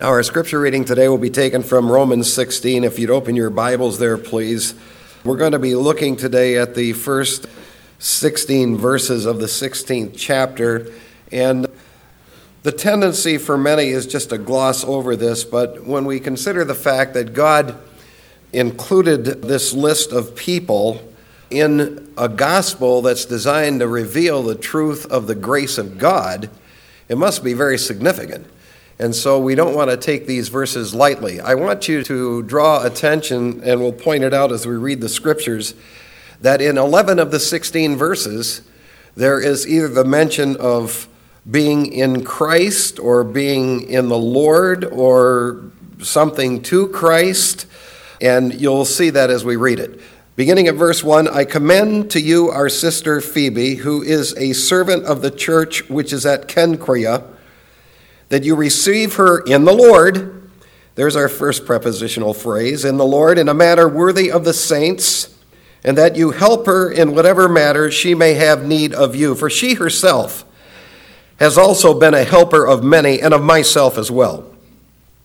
Our scripture reading today will be taken from Romans 16. If you'd open your Bibles there, please. We're going to be looking today at the first 16 verses of the 16th chapter. And the tendency for many is just to gloss over this, but when we consider the fact that God included this list of people in a gospel that's designed to reveal the truth of the grace of God, it must be very significant. And so we don't want to take these verses lightly. I want you to draw attention, and we'll point it out as we read the scriptures, that in 11 of the 16 verses, there is either the mention of being in Christ or being in the Lord or something to Christ, and you'll see that as we read it. Beginning at verse 1 I commend to you our sister Phoebe, who is a servant of the church which is at Cenchrea that you receive her in the Lord. There's our first prepositional phrase in the Lord in a manner worthy of the saints, and that you help her in whatever matter she may have need of you. For she herself has also been a helper of many and of myself as well.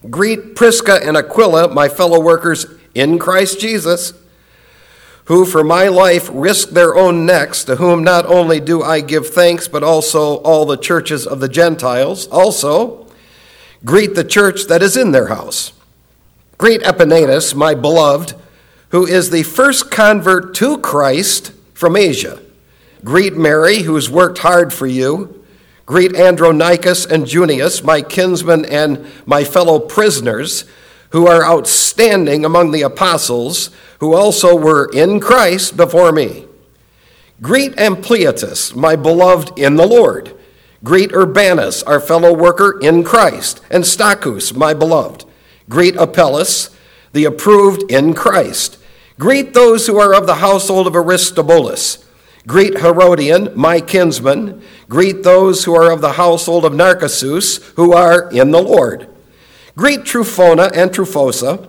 Greet Prisca and Aquila, my fellow workers in Christ Jesus, who for my life risked their own necks, to whom not only do I give thanks, but also all the churches of the Gentiles. Also, greet the church that is in their house. Greet Epaenetus, my beloved, who is the first convert to Christ from Asia. Greet Mary, who has worked hard for you. Greet Andronicus and Junias, my kinsmen and my fellow prisoners, who are outstanding among the apostles who also were in Christ before me. Greet Ampliatus, my beloved in the Lord. Greet Urbanus, our fellow worker in Christ, and Stachys, my beloved. Greet Apelles, the approved in Christ. Greet those who are of the household of Aristobulus. Greet Herodion, my kinsman. Greet those who are of the household of Narcissus, who are in the Lord. Greet Tryphena and Tryphosa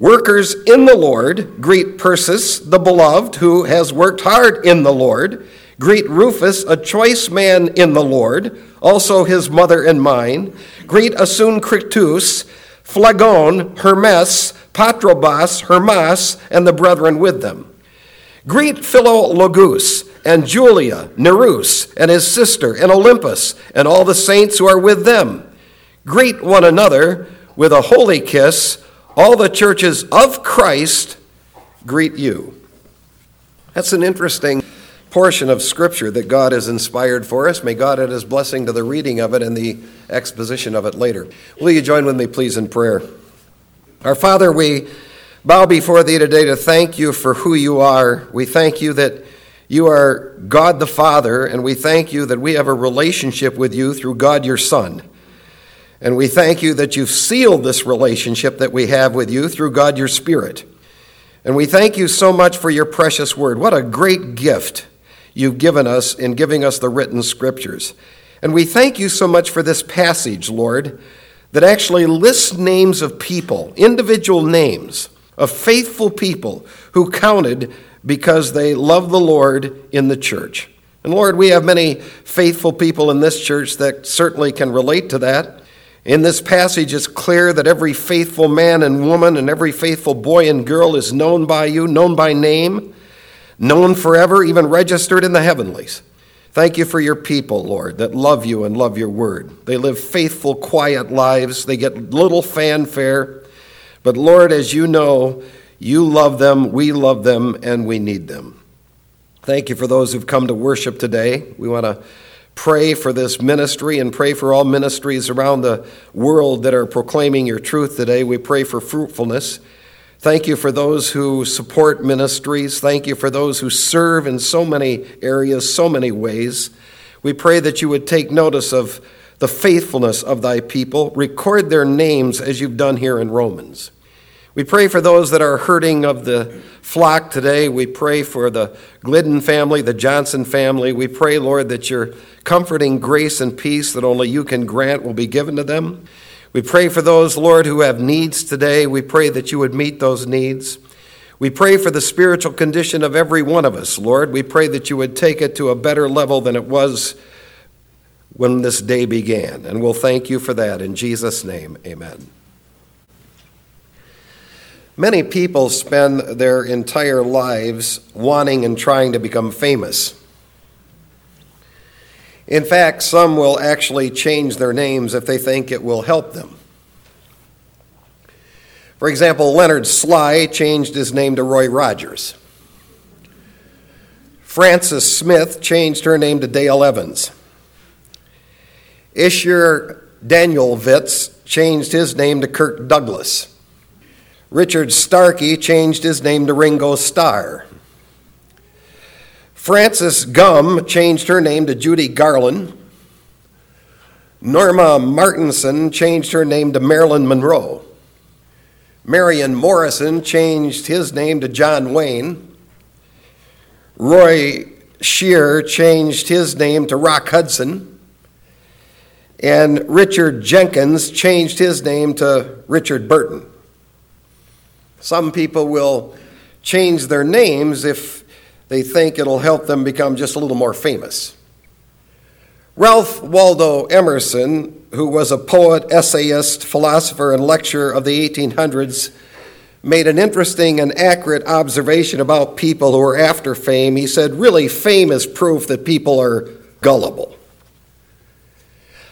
Workers in the Lord, greet Persis, the beloved, who has worked hard in the Lord. Greet Rufus, a choice man in the Lord, also his mother and mine. Greet Asyncritus, Phlegon, Hermes, Patrobas, Hermas, and the brethren with them. Greet Philologus and Julia, Nereus, and his sister, and Olympus, and all the saints who are with them. Greet one another with a holy kiss. All the churches of Christ greet you. That's an interesting portion of Scripture that God has inspired for us. May God add his blessing to the reading of it and the exposition of it later. Will you join with me, please, in prayer? Our Father, we bow before thee today to thank you for who you are. We thank you that you are God the Father, and we thank you that we have a relationship with you through God your Son. And we thank you that you've sealed this relationship that we have with you through God your Spirit. And we thank you so much for your precious word. What a great gift you've given us in giving us the written scriptures. And we thank you so much for this passage, Lord, that actually lists names of people, individual names of faithful people who counted because they love the Lord in the church. And Lord, we have many faithful people in this church that certainly can relate to that. In this passage, it's clear that every faithful man and woman and every faithful boy and girl is known by you, known by name, known forever, even registered in the heavenlies. Thank you for your people, Lord, that love you and love your word. They live faithful, quiet lives. They get little fanfare. But Lord, as you know, you love them, we love them, and we need them. Thank you for those who've come to worship today. We want to pray for this ministry and pray for all ministries around the world that are proclaiming your truth today. We pray for fruitfulness. Thank you for those who support ministries. Thank you for those who serve in so many areas, so many ways. We pray that you would take notice of the faithfulness of thy people, record their names as you've done here in Romans. We pray for those that are hurting of the flock today. We pray for the Glidden family, the Johnson family. We pray, Lord, that your comforting grace and peace that only you can grant will be given to them. We pray for those, Lord, who have needs today. We pray that you would meet those needs. We pray for the spiritual condition of every one of us, Lord. We pray that you would take it to a better level than it was when this day began. And we'll thank you for that. In Jesus' name, amen. Many people spend their entire lives wanting and trying to become famous. In fact, some will actually change their names if they think it will help them. For example, Leonard Slye changed his name to Roy Rogers. Frances Smith changed her name to Dale Evans. Ishur Daniel Vitz changed his name to Kirk Douglas. Richard Starkey changed his name to Ringo Starr. Frances Gumm changed her name to Judy Garland. Norma Mortenson changed her name to Marilyn Monroe. Marion Morrison changed his name to John Wayne. Roy Scherer changed his name to Rock Hudson. And Richard Jenkins changed his name to Richard Burton. Some people will change their names if they think it'll help them become just a little more famous. Ralph Waldo Emerson, who was a poet, essayist, philosopher, and lecturer of the 1800s, made an interesting and accurate observation about people who are after fame. He said, Really, fame is proof that people are gullible.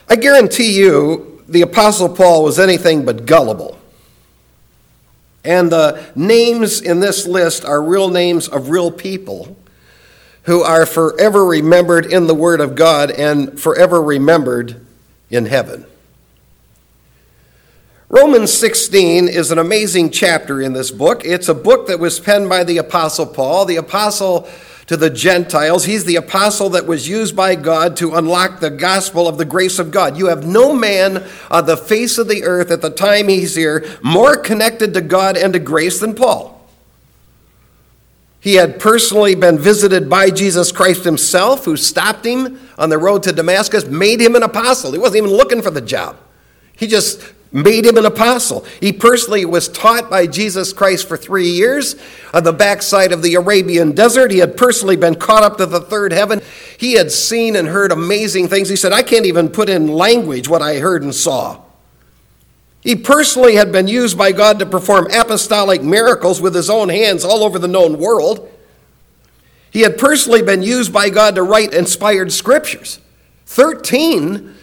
I guarantee you, the Apostle Paul was anything but gullible. And the names in this list are real names of real people who are forever remembered in the Word of God and forever remembered in heaven. Romans 16 is an amazing chapter in this book. It's a book that was penned by the Apostle Paul. The Apostle to the Gentiles. He's the apostle that was used by God to unlock the gospel of the grace of God. You have no man on the face of the earth at the time he's here more connected to God and to grace than Paul. He had personally been visited by Jesus Christ himself, who stopped him on the road to Damascus, made him an apostle. He wasn't even looking for the job. He just made him an apostle. He personally was taught by Jesus Christ for three years on the backside of the Arabian desert. He had personally been caught up to the third heaven. He had seen and heard amazing things. He said, I can't even put in language what I heard and saw. He personally had been used by God to perform apostolic miracles with his own hands all over the known world. He had personally been used by God to write inspired scriptures. 13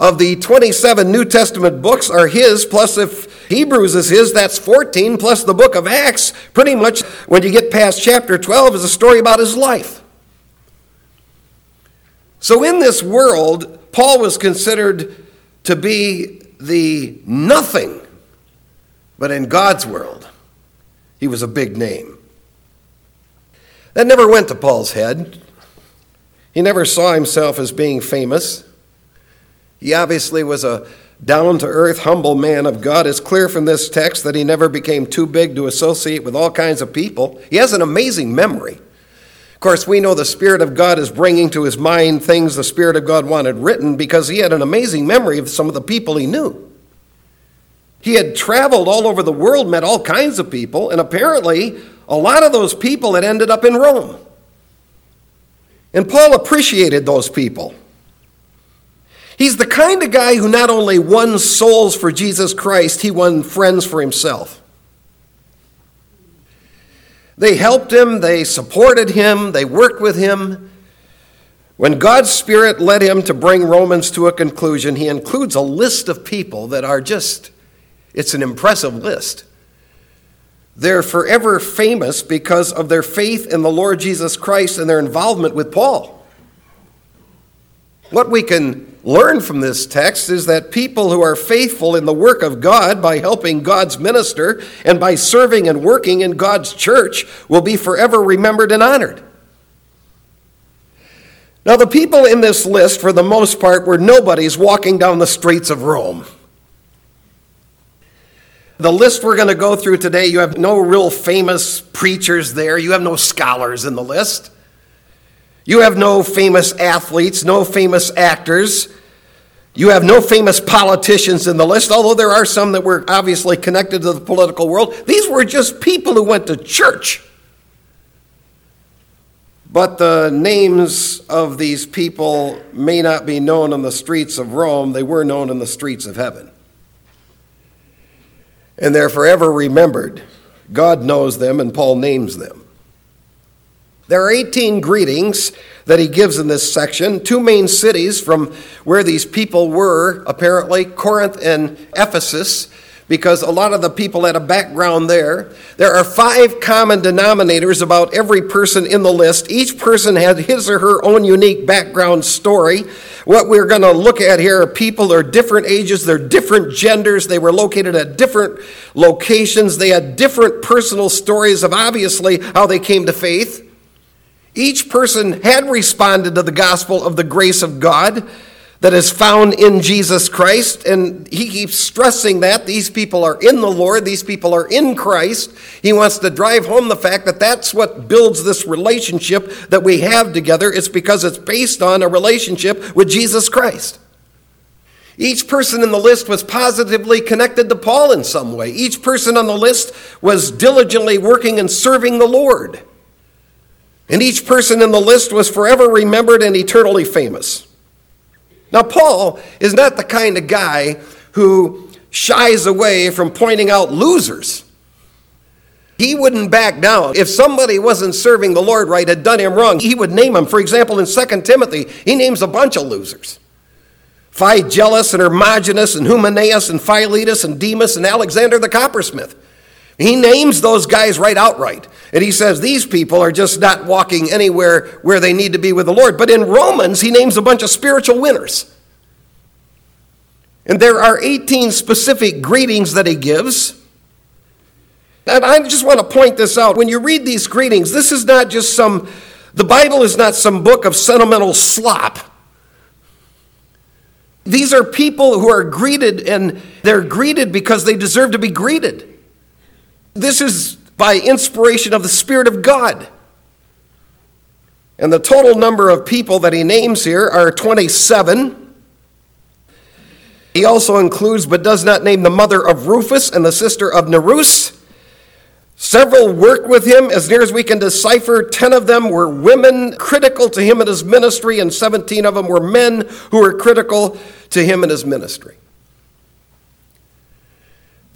of the 27 New Testament books are his, plus if Hebrews is his, that's 14, plus the book of Acts. Pretty much when you get past chapter 12 is a story about his life. So in this world, Paul was considered to be the nothing, but in God's world, he was a big name. That never went to Paul's head. He never saw himself as being famous. He obviously was a down to earth, humble man of God. It's clear from this text that he never became too big to associate with all kinds of people. He has an amazing memory. Of course, we know the Spirit of God is bringing to his mind things the Spirit of God wanted written because he had an amazing memory of some of the people he knew. He had traveled all over the world, met all kinds of people, and apparently a lot of those people had ended up in Rome. And Paul appreciated those people. He's the kind of guy who not only won souls for Jesus Christ, he won friends for himself. They helped him, they supported him, they worked with him. When God's Spirit led him to bring Romans to a conclusion, he includes a list of people that are just, it's an impressive list. They're forever famous because of their faith in the Lord Jesus Christ and their involvement with Paul. What we can learn from this text is that people who are faithful in the work of God by helping God's minister and by serving and working in God's church will be forever remembered and honored. Now, the people in this list, for the most part, were nobodies walking down the streets of Rome. The list we're going to go through today, you have no real famous preachers there, you have no scholars in the list. You have no famous athletes, no famous actors. You have no famous politicians in the list, although there are some that were obviously connected to the political world. These were just people who went to church. But the names of these people may not be known on the streets of Rome, they were known in the streets of heaven. And they're forever remembered. God knows them, and Paul names them. There are 18 greetings that he gives in this section, two main cities from where these people were, apparently Corinth and Ephesus because a lot of the people had a background there. There are five common denominators about every person in the list. Each person had his or her own unique background story. What we're going to look at here are people, they're different ages, they're different genders, they were located at different locations, they had different personal stories of obviously how they came to faith. Each person had responded to the gospel of the grace of God that is found in Jesus Christ. And he keeps stressing that these people are in the Lord, these people are in Christ. He wants to drive home the fact that that's what builds this relationship that we have together. It's because it's based on a relationship with Jesus Christ. Each person in the list was positively connected to Paul in some way. Each person on the list was diligently working and serving the Lord. And each person in the list was forever remembered and eternally famous. Now, Paul is not the kind of guy who shies away from pointing out losers. He wouldn't back down. If somebody wasn't serving the Lord right, had done him wrong, he would name them. For example, in 2 Timothy, he names a bunch of losers. Phygellus and Hermogenes and Hymenaeus and Philetus and Demas and Alexander the coppersmith. He names those guys right outright. And he says these people are just not walking anywhere where they need to be with the Lord. But in Romans, he names a bunch of spiritual winners. And there are 18 specific greetings that he gives. And I just want to point this out. When you read these greetings, this is not just some, the Bible is not some book of sentimental slop. These are people who are greeted, and they're greeted because they deserve to be greeted. This is by inspiration of the Spirit of God. And the total number of people that he names here are 27. He also includes, but does not name, the mother of Rufus and the sister of Nereus. Several worked with him, as near as we can decipher. Ten of them were women critical to him and his ministry, and 17 of them were men who were critical to him and his ministry.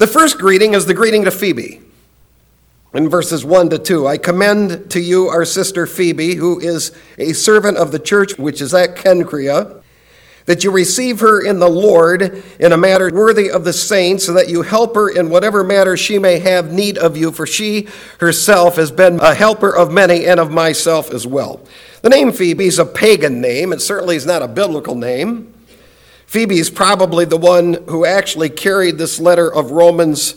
The first greeting is the greeting to Phoebe in verses 1 to 2 I commend to you our sister Phoebe, who is a servant of the church which is at Cenchrea, that you receive her in the Lord in a matter worthy of the saints, so that you help her in whatever matter she may have need of you, for she herself has been a helper of many and of myself as well. The name Phoebe is a pagan name, it certainly is not a biblical name. Phoebe is probably the one who actually carried this letter of Romans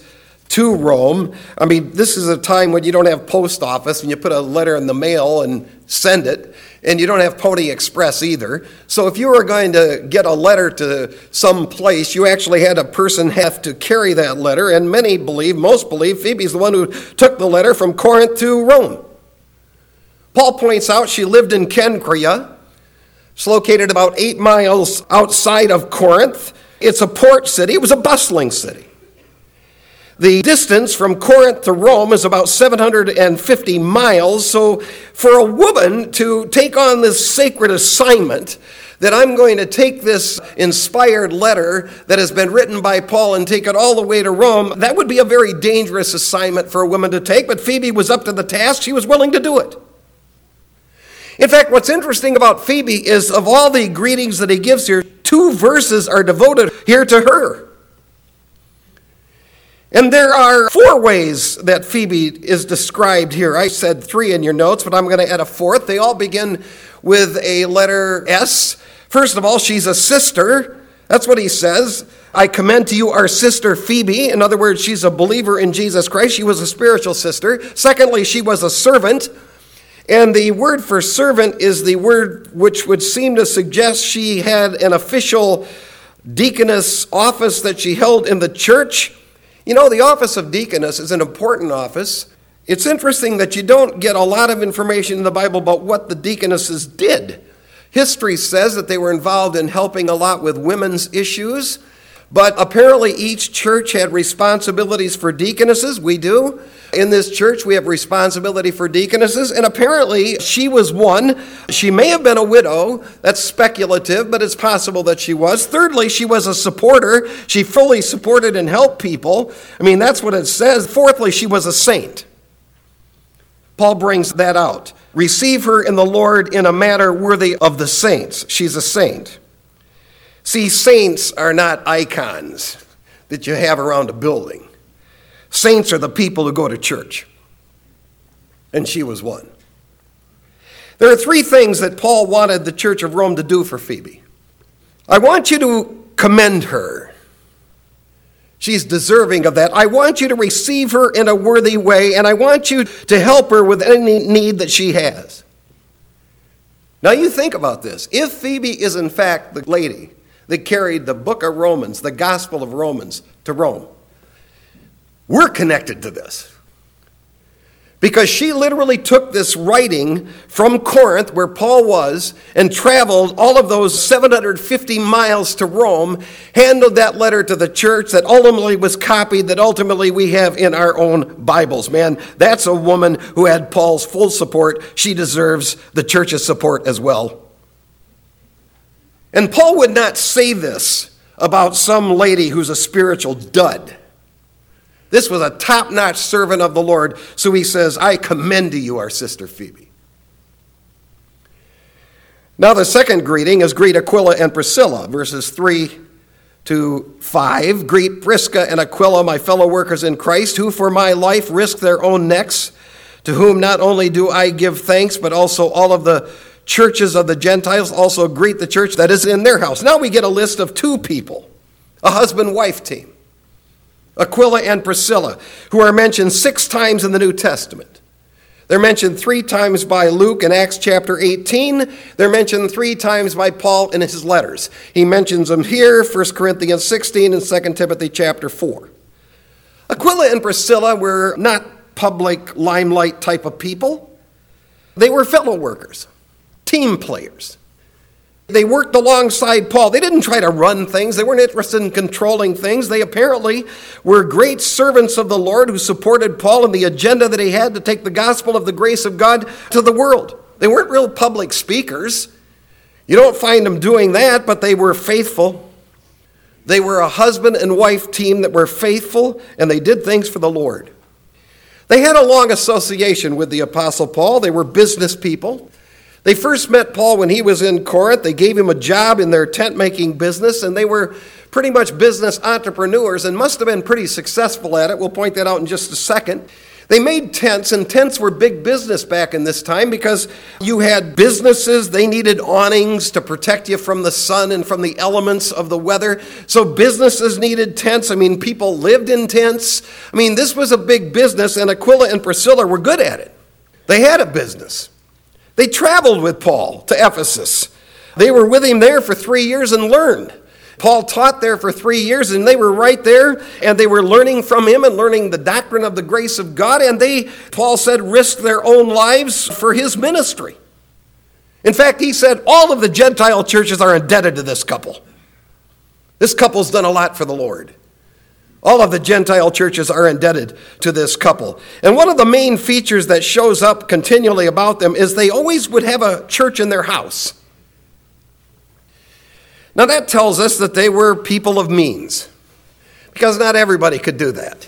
to Rome. I mean, this is a time when you don't have post office and you put a letter in the mail and send it, and you don't have Pony Express either. So if you were going to get a letter to some place, you actually had a person have to carry that letter, and many believe, most believe, Phoebe's the one who took the letter from Corinth to Rome. Paul points out she lived in Cenchrea. It's located about eight miles outside of Corinth. It's a port city. It was a bustling city. The distance from Corinth to Rome is about 750 miles. So, for a woman to take on this sacred assignment, that I'm going to take this inspired letter that has been written by Paul and take it all the way to Rome, that would be a very dangerous assignment for a woman to take, but Phoebe was up to the task. She was willing to do it. In fact, what's interesting about Phoebe is of all the greetings that he gives here, two verses are devoted here to her. And there are four ways that Phoebe is described here. I said three in your notes, but I'm going to add a fourth. They all begin with a letter S. First of all, she's a sister. That's what he says. I commend to you our sister Phoebe. In other words, she's a believer in Jesus Christ. She was a spiritual sister. Secondly, she was a servant. And the word for servant is the word which would seem to suggest she had an official deaconess office that she held in the church. You know, the office of deaconess is an important office. It's interesting that you don't get a lot of information in the Bible about what the deaconesses did. History says that they were involved in helping a lot with women's issues. But apparently, each church had responsibilities for deaconesses. We do. In this church, we have responsibility for deaconesses, and apparently, she was one. She may have been a widow. That's speculative, but it's possible that she was. Thirdly, she was a supporter. She fully supported and helped people. I mean, that's what it says. Fourthly, she was a saint. Paul brings that out. Receive her in the Lord in a manner worthy of the saints. She's a saint. See, saints are not icons that you have around a building. Saints are the people who go to church. And she was one. There are three things that Paul wanted the church of Rome to do for Phoebe. I want you to commend her. She's deserving of that. I want you to receive her in a worthy way, and I want you to help her with any need that she has. Now, you think about this. If Phoebe is in fact the lady that carried the book of Romans, the Gospel of Romans, to Rome. We're connected to this. Because she literally took this writing from Corinth, where Paul was, and traveled all of those 750 miles to Rome, handed that letter to the church that ultimately was copied, that ultimately we have in our own Bibles. Man, that's a woman who had Paul's full support. She deserves the church's support as well. And Paul would not say this about some lady who's a spiritual dud. This was a top notch servant of the Lord. So he says, I commend to you our sister Phoebe. Now, the second greeting is greet Aquila and Priscilla, verses 3 to 5. Greet Prisca and Aquila, my fellow workers in Christ, who for my life risked their own necks, to whom not only do I give thanks, but also all of the churches of the Gentiles also greet the church that is in their house. Now we get a list of two people, a husband wife team, Aquila and Priscilla, who are mentioned six times in the New Testament. They're mentioned three times by Luke in Acts chapter 18. They're mentioned three times by Paul in his letters. He mentions them here, 1 Corinthians 16 and 2 Timothy chapter 4. Aquila and Priscilla were not public limelight type of people. They were fellow workers team players. They worked alongside Paul. They didn't try to run things. They weren't interested in controlling things. They apparently were great servants of the Lord who supported Paul in the agenda that he had to take the gospel of the grace of God to the world. They weren't real public speakers. You don't find them doing that, but they were faithful. They were a husband and wife team that were faithful and they did things for the Lord. They had a long association with the Apostle Paul. They were business people. They first met Paul when he was in Corinth. They gave him a job in their tent making business, and they were pretty much business entrepreneurs and must have been pretty successful at it. We'll point that out in just a second. They made tents, and tents were big business back in this time because you had businesses, they needed awnings to protect you from the sun and from the elements of the weather. So businesses needed tents. I mean, people lived in tents. I mean, this was a big business, and Aquila and Priscilla were good at it. They had a business. They traveled with Paul to Ephesus. They were with him there for three years and learned. Paul taught there for three years, and they were right there, and they were learning from him and learning the doctrine of the grace of God. And they, Paul said, risked their own lives for his ministry. In fact, he said all of the Gentile churches are indebted to this couple. This couple's done a lot for the Lord. All of the Gentile churches are indebted to this couple. And one of the main features that shows up continually about them is they always would have a church in their house. Now, that tells us that they were people of means, because not everybody could do that.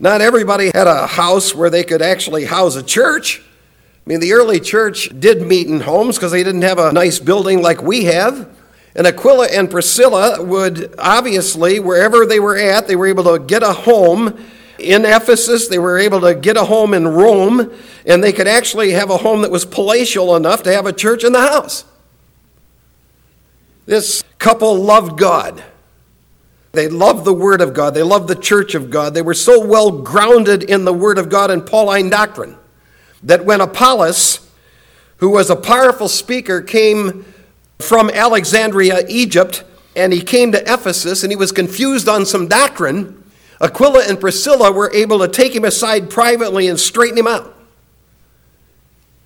Not everybody had a house where they could actually house a church. I mean, the early church did meet in homes because they didn't have a nice building like we have. And Aquila and Priscilla would obviously, wherever they were at, they were able to get a home in Ephesus. They were able to get a home in Rome, and they could actually have a home that was palatial enough to have a church in the house. This couple loved God. They loved the Word of God. They loved the church of God. They were so well grounded in the Word of God and Pauline doctrine that when Apollos, who was a powerful speaker, came from Alexandria, Egypt, and he came to Ephesus and he was confused on some doctrine. Aquila and Priscilla were able to take him aside privately and straighten him out.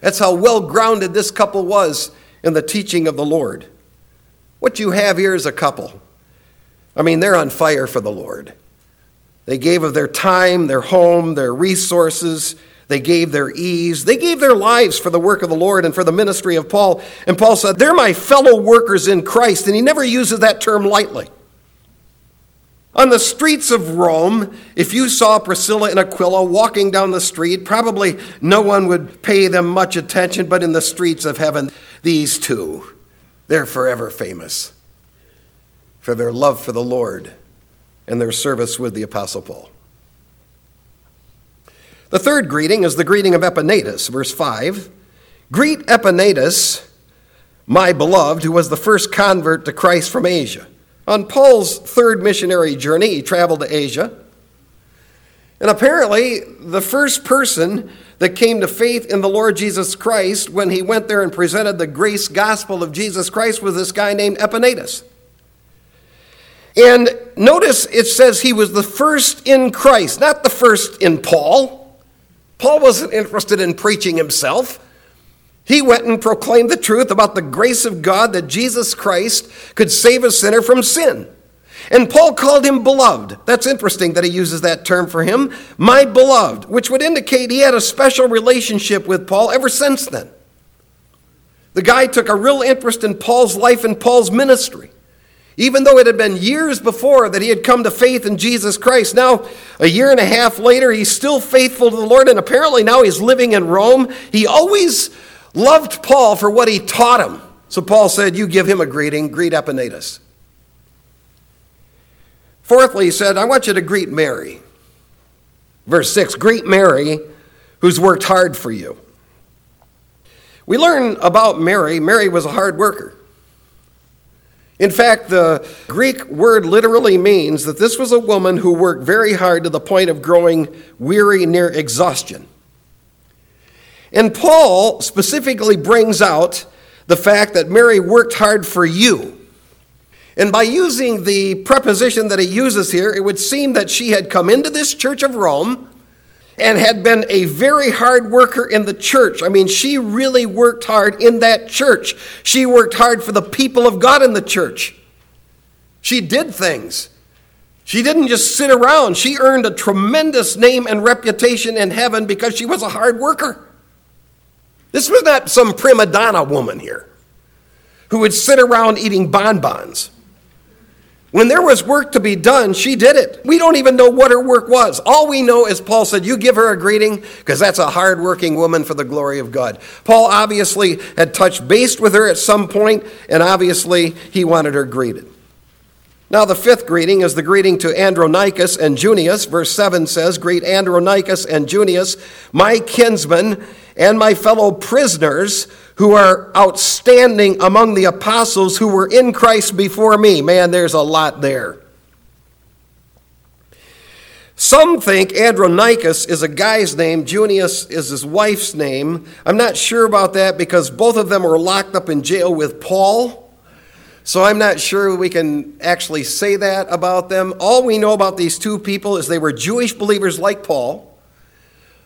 That's how well grounded this couple was in the teaching of the Lord. What you have here is a couple I mean, they're on fire for the Lord. They gave of their time, their home, their resources. They gave their ease. They gave their lives for the work of the Lord and for the ministry of Paul. And Paul said, They're my fellow workers in Christ. And he never uses that term lightly. On the streets of Rome, if you saw Priscilla and Aquila walking down the street, probably no one would pay them much attention, but in the streets of heaven, these two, they're forever famous for their love for the Lord and their service with the Apostle Paul. The third greeting is the greeting of Epaenetus, verse 5. Greet Epaenetus, my beloved, who was the first convert to Christ from Asia. On Paul's third missionary journey, he traveled to Asia. And apparently, the first person that came to faith in the Lord Jesus Christ when he went there and presented the grace gospel of Jesus Christ was this guy named Epaenetus. And notice it says he was the first in Christ, not the first in Paul. Paul wasn't interested in preaching himself. He went and proclaimed the truth about the grace of God that Jesus Christ could save a sinner from sin. And Paul called him beloved. That's interesting that he uses that term for him, my beloved, which would indicate he had a special relationship with Paul ever since then. The guy took a real interest in Paul's life and Paul's ministry. Even though it had been years before that he had come to faith in Jesus Christ, now a year and a half later, he's still faithful to the Lord, and apparently now he's living in Rome. He always loved Paul for what he taught him. So Paul said, You give him a greeting, greet Epaenetus. Fourthly, he said, I want you to greet Mary. Verse 6 Greet Mary, who's worked hard for you. We learn about Mary. Mary was a hard worker. In fact, the Greek word literally means that this was a woman who worked very hard to the point of growing weary near exhaustion. And Paul specifically brings out the fact that Mary worked hard for you. And by using the preposition that he uses here, it would seem that she had come into this church of Rome and had been a very hard worker in the church. I mean, she really worked hard in that church. She worked hard for the people of God in the church. She did things. She didn't just sit around. She earned a tremendous name and reputation in heaven because she was a hard worker. This was not some prima donna woman here who would sit around eating bonbons. When there was work to be done, she did it. We don't even know what her work was. All we know is Paul said, You give her a greeting because that's a hardworking woman for the glory of God. Paul obviously had touched base with her at some point, and obviously he wanted her greeted. Now, the fifth greeting is the greeting to Andronicus and Junius. Verse 7 says, Greet Andronicus and Junius, my kinsmen and my fellow prisoners who are outstanding among the apostles who were in Christ before me. Man, there's a lot there. Some think Andronicus is a guy's name, Junius is his wife's name. I'm not sure about that because both of them were locked up in jail with Paul. So I'm not sure we can actually say that about them. All we know about these two people is they were Jewish believers like Paul.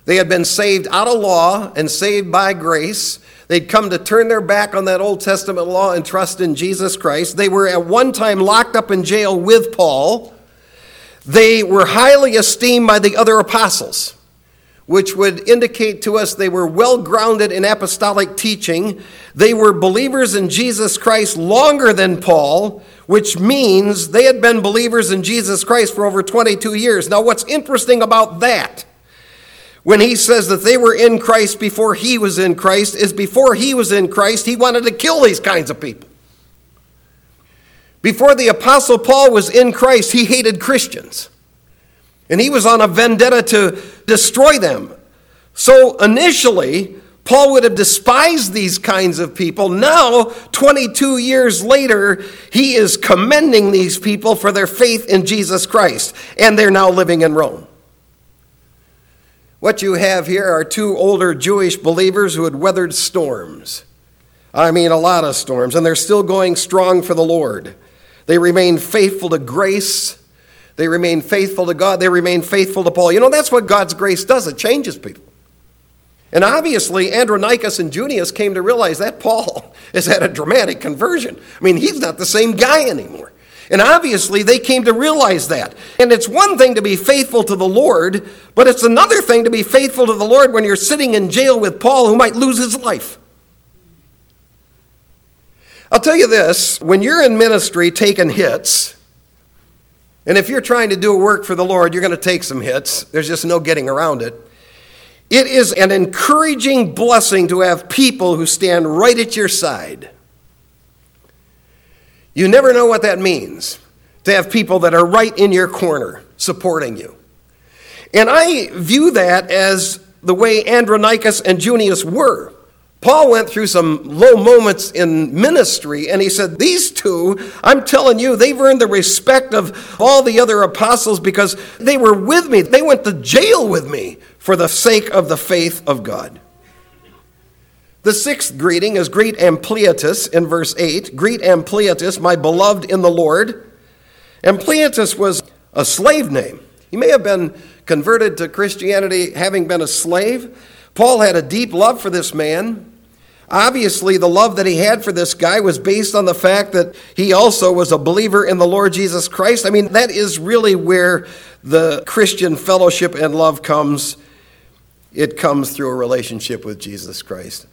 They had been saved out of law and saved by grace. They'd come to turn their back on that Old Testament law and trust in Jesus Christ. They were at one time locked up in jail with Paul. They were highly esteemed by the other apostles, which would indicate to us they were well grounded in apostolic teaching. They were believers in Jesus Christ longer than Paul, which means they had been believers in Jesus Christ for over 22 years. Now, what's interesting about that when he says that they were in Christ before he was in Christ, is before he was in Christ, he wanted to kill these kinds of people. Before the Apostle Paul was in Christ, he hated Christians. And he was on a vendetta to destroy them. So initially, Paul would have despised these kinds of people. Now, 22 years later, he is commending these people for their faith in Jesus Christ. And they're now living in Rome. What you have here are two older Jewish believers who had weathered storms. I mean, a lot of storms, and they're still going strong for the Lord. They remain faithful to grace. They remain faithful to God. They remain faithful to Paul. You know, that's what God's grace does, it changes people. And obviously, Andronicus and Junius came to realize that Paul has had a dramatic conversion. I mean, he's not the same guy anymore. And obviously, they came to realize that. And it's one thing to be faithful to the Lord, but it's another thing to be faithful to the Lord when you're sitting in jail with Paul, who might lose his life. I'll tell you this when you're in ministry taking hits, and if you're trying to do work for the Lord, you're going to take some hits. There's just no getting around it. It is an encouraging blessing to have people who stand right at your side. You never know what that means to have people that are right in your corner supporting you. And I view that as the way Andronicus and Junius were. Paul went through some low moments in ministry, and he said, These two, I'm telling you, they've earned the respect of all the other apostles because they were with me. They went to jail with me for the sake of the faith of God. The sixth greeting is Greet Ampliatus in verse 8. Greet Ampliatus, my beloved in the Lord. Ampliatus was a slave name. He may have been converted to Christianity having been a slave. Paul had a deep love for this man. Obviously, the love that he had for this guy was based on the fact that he also was a believer in the Lord Jesus Christ. I mean, that is really where the Christian fellowship and love comes. It comes through a relationship with Jesus Christ.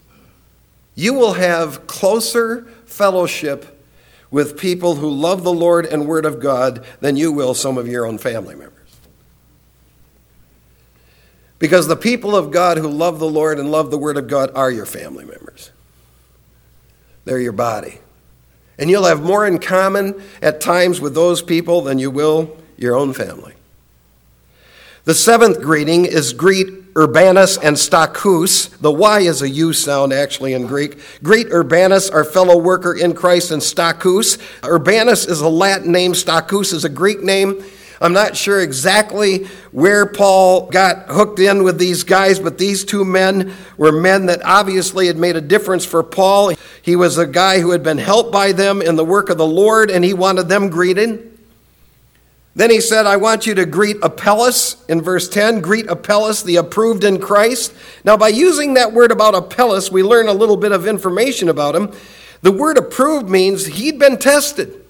You will have closer fellowship with people who love the Lord and Word of God than you will some of your own family members. Because the people of God who love the Lord and love the Word of God are your family members. They're your body. And you'll have more in common at times with those people than you will your own family. The seventh greeting is greet Urbanus and Stachys. The Y is a U sound actually in Greek. Greet Urbanus, our fellow worker in Christ, and Stachys. Urbanus is a Latin name, Stachys is a Greek name. I'm not sure exactly where Paul got hooked in with these guys, but these two men were men that obviously had made a difference for Paul. He was a guy who had been helped by them in the work of the Lord, and he wanted them greeted. Then he said, I want you to greet Apelles in verse 10. Greet Apelles, the approved in Christ. Now, by using that word about Apelles, we learn a little bit of information about him. The word approved means he'd been tested.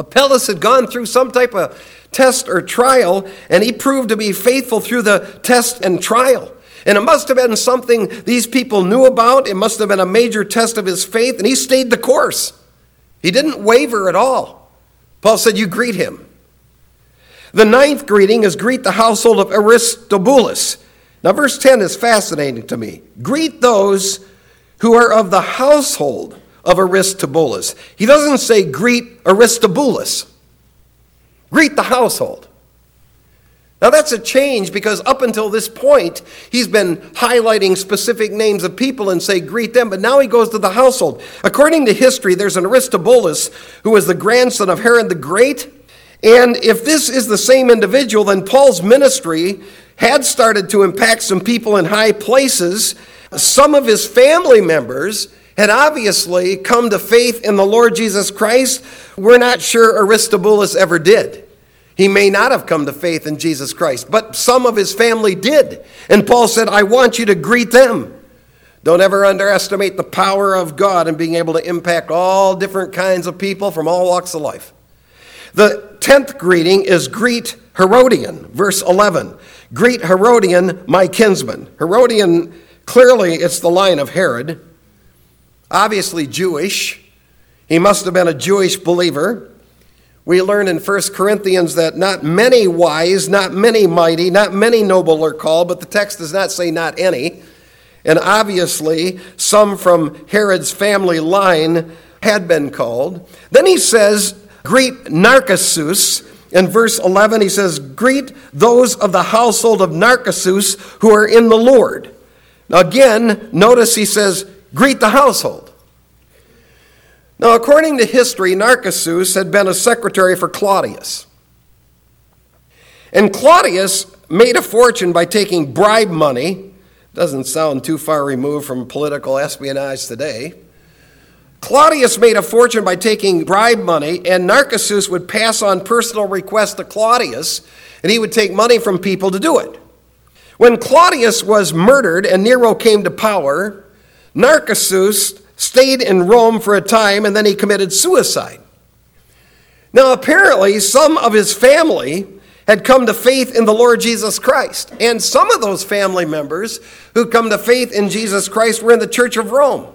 Apelles had gone through some type of test or trial, and he proved to be faithful through the test and trial. And it must have been something these people knew about. It must have been a major test of his faith, and he stayed the course. He didn't waver at all. Paul said, You greet him. The ninth greeting is greet the household of Aristobulus. Now, verse 10 is fascinating to me. Greet those who are of the household of Aristobulus. He doesn't say greet Aristobulus, greet the household. Now that's a change because up until this point, he's been highlighting specific names of people and say, greet them, but now he goes to the household. According to history, there's an Aristobulus who was the grandson of Herod the Great. And if this is the same individual, then Paul's ministry had started to impact some people in high places. Some of his family members had obviously come to faith in the Lord Jesus Christ. We're not sure Aristobulus ever did. He may not have come to faith in Jesus Christ, but some of his family did. And Paul said, I want you to greet them. Don't ever underestimate the power of God in being able to impact all different kinds of people from all walks of life. The tenth greeting is greet Herodion, verse 11. Greet Herodion, my kinsman. Herodion, clearly, it's the line of Herod obviously Jewish. He must have been a Jewish believer. We learn in 1 Corinthians that not many wise, not many mighty, not many noble are called, but the text does not say not any. And obviously, some from Herod's family line had been called. Then he says, Greet Narcissus. In verse 11, he says, Greet those of the household of Narcissus who are in the Lord. Now, again, notice he says, greet the household. Now, according to history, Narcissus had been a secretary for Claudius. And Claudius made a fortune by taking bribe money. Doesn't sound too far removed from political espionage today. Claudius made a fortune by taking bribe money, and Narcissus would pass on personal requests to Claudius, and he would take money from people to do it. When Claudius was murdered and Nero came to power, Narcissus stayed in Rome for a time and then he committed suicide. Now, apparently, some of his family had come to faith in the Lord Jesus Christ. And some of those family members who come to faith in Jesus Christ were in the Church of Rome.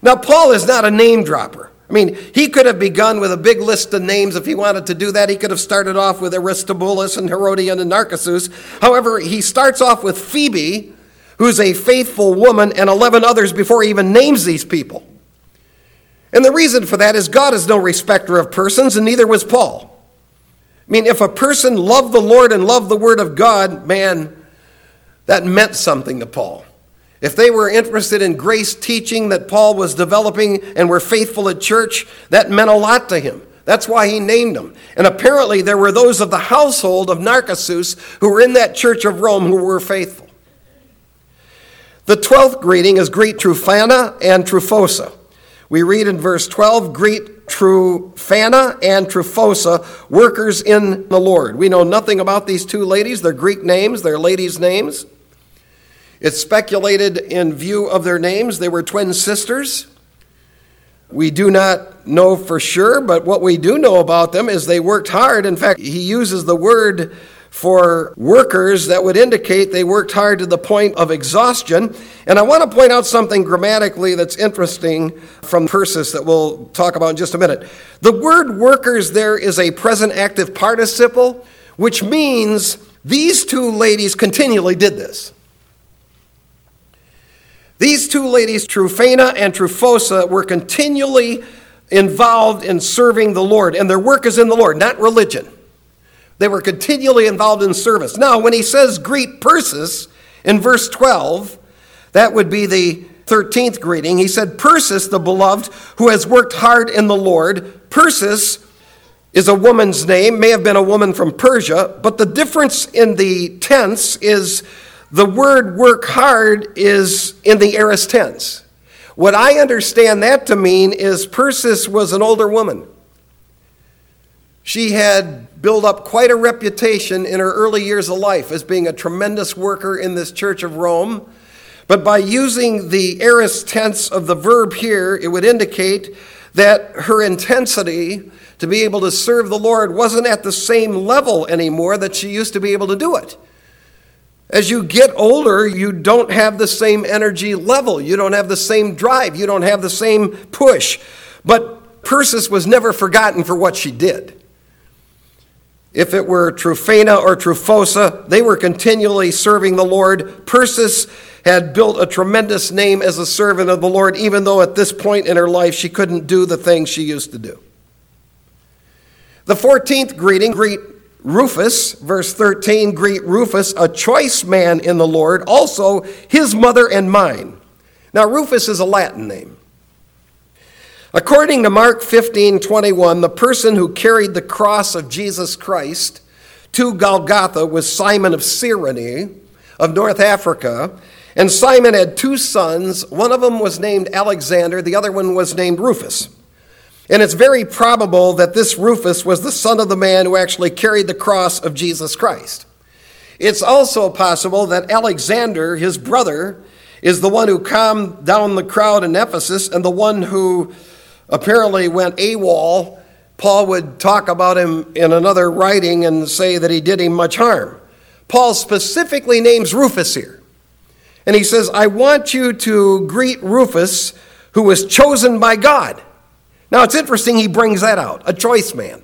Now, Paul is not a name dropper. I mean, he could have begun with a big list of names if he wanted to do that. He could have started off with Aristobulus and Herodion and Narcissus. However, he starts off with Phoebe, who's a faithful woman, and 11 others before he even names these people. And the reason for that is God is no respecter of persons, and neither was Paul. I mean, if a person loved the Lord and loved the Word of God, man, that meant something to Paul. If they were interested in grace teaching that Paul was developing and were faithful at church, that meant a lot to him. That's why he named them. And apparently, there were those of the household of Narcissus who were in that church of Rome who were faithful. The twelfth greeting is greet Tryphena and Tryphosa. We read in verse 12, greet Tryphena and Tryphosa, workers in the Lord. We know nothing about these two ladies. They're Greek names, they're ladies' names. It's speculated in view of their names, they were twin sisters. We do not know for sure, but what we do know about them is they worked hard. In fact, he uses the word for workers that would indicate they worked hard to the point of exhaustion. And I want to point out something grammatically that's interesting from Persis that we'll talk about in just a minute. The word workers there is a present active participle, which means these two ladies continually did this. These two ladies, Tryphena and Tryphosa, were continually involved in serving the Lord, and their work is in the Lord, not religion. They were continually involved in service. Now, when he says greet Persis in verse 12, that would be the 13th greeting. He said, Persis, the beloved, who has worked hard in the Lord. Persis is a woman's name, may have been a woman from Persia, but the difference in the tense is the word work hard is in the aorist tense. What I understand that to mean is Persis was an older woman. She had built up quite a reputation in her early years of life as being a tremendous worker in this church of Rome. But by using the aorist tense of the verb here, it would indicate that her intensity to be able to serve the Lord wasn't at the same level anymore that she used to be able to do it. As you get older, you don't have the same energy level. You don't have the same drive. You don't have the same push. But Persis was never forgotten for what she did. If it were Tryphena or Tryphosa, they were continually serving the Lord. Persis had built a tremendous name as a servant of the Lord, even though at this point in her life she couldn't do the things she used to do. The 14th greeting, greet Rufus, verse 13, greet Rufus, a choice man in the Lord, also his mother and mine. Now, Rufus is a Latin name. According to Mark 15 21, the person who carried the cross of Jesus Christ to Golgotha was Simon of Cyrene of North Africa. And Simon had two sons. One of them was named Alexander, the other one was named Rufus. And it's very probable that this Rufus was the son of the man who actually carried the cross of Jesus Christ. It's also possible that Alexander, his brother, is the one who calmed down the crowd in Ephesus and the one who apparently went AWOL, Paul would talk about him in another writing and say that he did him much harm. Paul specifically names Rufus here. And he says, I want you to greet Rufus, who was chosen by God. Now it's interesting he brings that out, a choice man.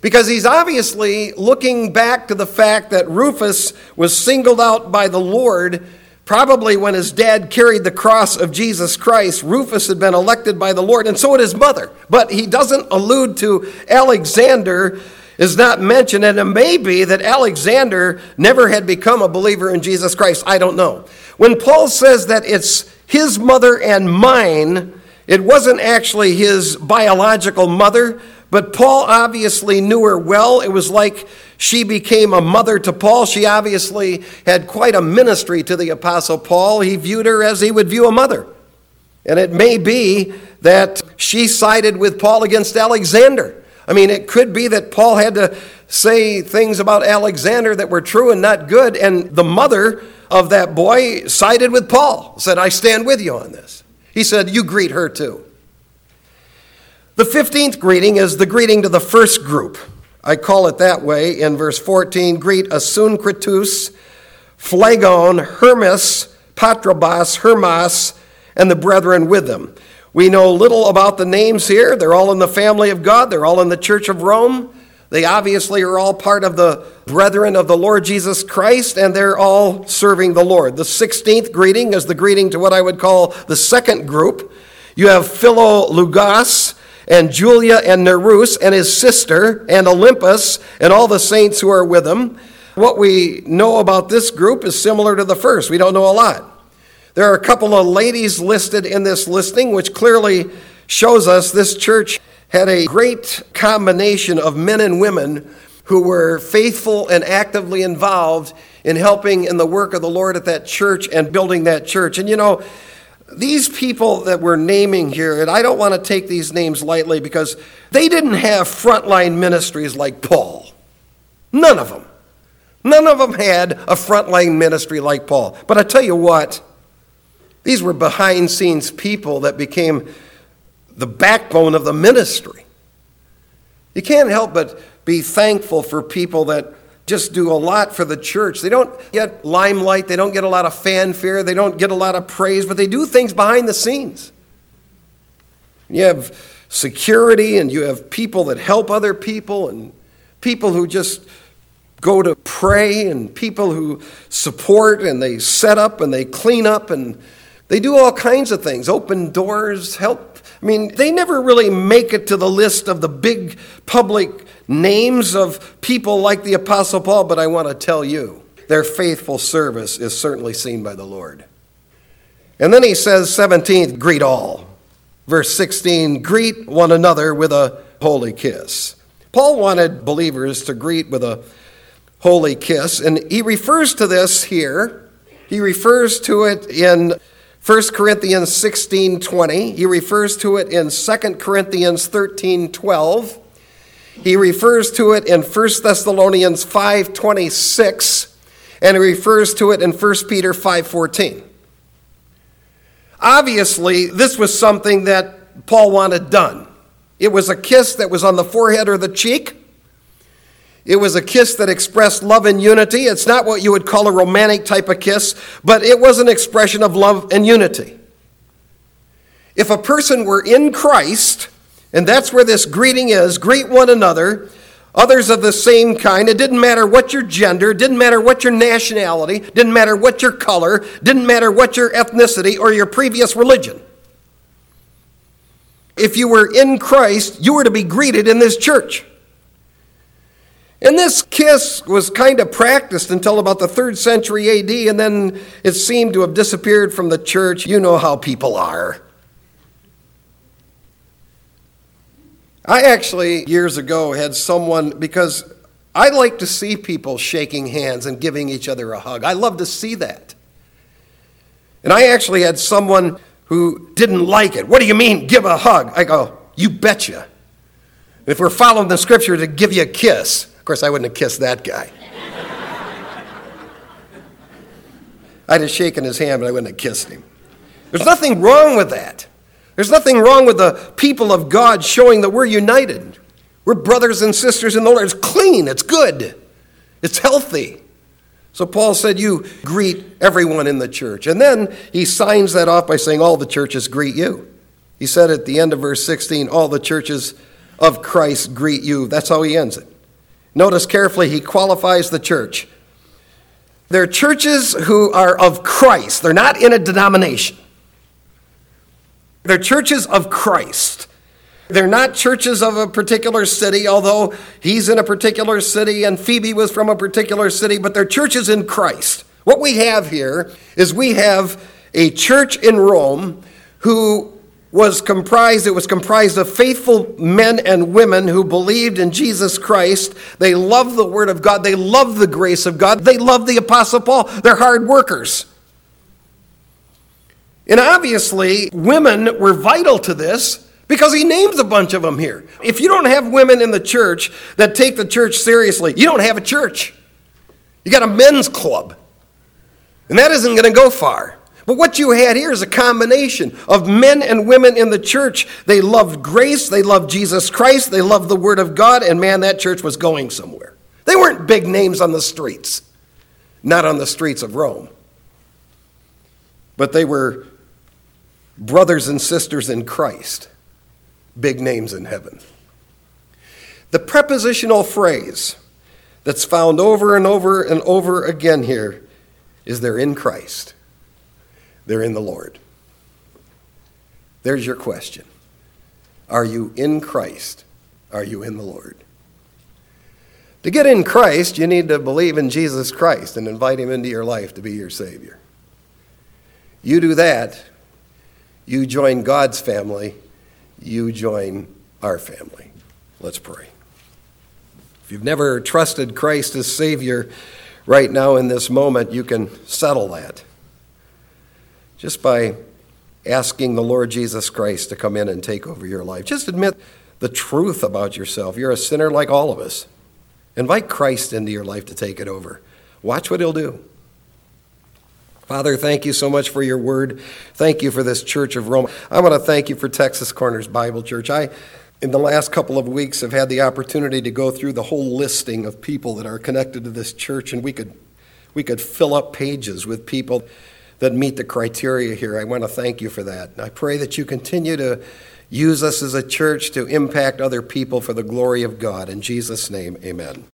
Because he's obviously looking back to the fact that Rufus was singled out by the Lord Probably when his dad carried the cross of Jesus Christ, Rufus had been elected by the Lord, and so had his mother. But he doesn't allude to Alexander, is not mentioned, and it may be that Alexander never had become a believer in Jesus Christ. I don't know. When Paul says that it's his mother and mine, it wasn't actually his biological mother, but Paul obviously knew her well. It was like she became a mother to Paul. She obviously had quite a ministry to the Apostle Paul. He viewed her as he would view a mother. And it may be that she sided with Paul against Alexander. I mean, it could be that Paul had to say things about Alexander that were true and not good, and the mother of that boy sided with Paul, said, I stand with you on this. He said, You greet her too. The 15th greeting is the greeting to the first group. I call it that way in verse 14 greet Asyncritus, Phlegon, Hermas, Patrobas, Hermes, and the brethren with them. We know little about the names here. They're all in the family of God, they're all in the Church of Rome. They obviously are all part of the brethren of the Lord Jesus Christ, and they're all serving the Lord. The 16th greeting is the greeting to what I would call the second group. You have Philologus and Julia and Nereus and his sister and Olympas and all the saints who are with him. What we know about this group is similar to the first. We don't know a lot. There are a couple of ladies listed in this listing, which clearly shows us this church had a great combination of men and women who were faithful and actively involved in helping in the work of the Lord at that church and building that church. And you know, these people that we're naming here, and I don't want to take these names lightly because they didn't have frontline ministries like Paul. None of them. None of them had a frontline ministry like Paul. But I tell you what, these were behind scenes people that became the backbone of the ministry. You can't help but be thankful for people that just do a lot for the church. They don't get limelight, they don't get a lot of fanfare, they don't get a lot of praise, but they do things behind the scenes. You have security and you have people that help other people and people who just go to pray and people who support and they set up and they clean up and they do all kinds of things, open doors, help I mean, they never really make it to the list of the big public names of people like the Apostle Paul, but I want to tell you, their faithful service is certainly seen by the Lord. And then he says, 17th, greet all. Verse 16, greet one another with a holy kiss. Paul wanted believers to greet with a holy kiss, and he refers to this here. He refers to it in 1 Corinthians 16 20. He refers to it in 2 Corinthians 13 12. He refers to it in 1 Thessalonians 5:26 And he refers to it in 1 Peter 5:14. Obviously, this was something that Paul wanted done. It was a kiss that was on the forehead or the cheek. It was a kiss that expressed love and unity. It's not what you would call a romantic type of kiss, but it was an expression of love and unity. If a person were in Christ, and that's where this greeting is greet one another, others of the same kind. It didn't matter what your gender, didn't matter what your nationality, didn't matter what your color, didn't matter what your ethnicity or your previous religion. If you were in Christ, you were to be greeted in this church. And this kiss was kind of practiced until about the third century AD, and then it seemed to have disappeared from the church. You know how people are. I actually, years ago, had someone, because I like to see people shaking hands and giving each other a hug. I love to see that. And I actually had someone who didn't like it. What do you mean, give a hug? I go, you betcha. If we're following the scripture to give you a kiss, of course, I wouldn't have kissed that guy. I'd have shaken his hand, but I wouldn't have kissed him. There's nothing wrong with that. There's nothing wrong with the people of God showing that we're united. We're brothers and sisters in the Lord. It's clean, it's good, it's healthy. So Paul said, You greet everyone in the church. And then he signs that off by saying, All the churches greet you. He said at the end of verse 16, All the churches of Christ greet you. That's how he ends it. Notice carefully, he qualifies the church. They're churches who are of Christ, they're not in a denomination. They're churches of Christ. They're not churches of a particular city, although he's in a particular city and Phoebe was from a particular city, but they're churches in Christ. What we have here is we have a church in Rome who was comprised it was comprised of faithful men and women who believed in Jesus Christ. They loved the word of God. They loved the grace of God. They loved the apostle Paul. They're hard workers. And obviously, women were vital to this because he names a bunch of them here. If you don't have women in the church that take the church seriously, you don't have a church. You got a men's club. And that isn't going to go far. But what you had here is a combination of men and women in the church. They loved grace, they loved Jesus Christ, they loved the Word of God, and man, that church was going somewhere. They weren't big names on the streets, not on the streets of Rome. But they were brothers and sisters in Christ, big names in heaven. The prepositional phrase that's found over and over and over again here is they're in Christ. They're in the Lord. There's your question. Are you in Christ? Are you in the Lord? To get in Christ, you need to believe in Jesus Christ and invite him into your life to be your Savior. You do that, you join God's family, you join our family. Let's pray. If you've never trusted Christ as Savior right now in this moment, you can settle that just by asking the Lord Jesus Christ to come in and take over your life. Just admit the truth about yourself. You're a sinner like all of us. Invite Christ into your life to take it over. Watch what He'll do. Father, thank you so much for your word. Thank you for this Church of Rome. I want to thank you for Texas Corners Bible Church. I, in the last couple of weeks, have had the opportunity to go through the whole listing of people that are connected to this church, and we could, we could fill up pages with people that meet the criteria here. I want to thank you for that. I pray that you continue to use us as a church to impact other people for the glory of God. In Jesus' name, amen.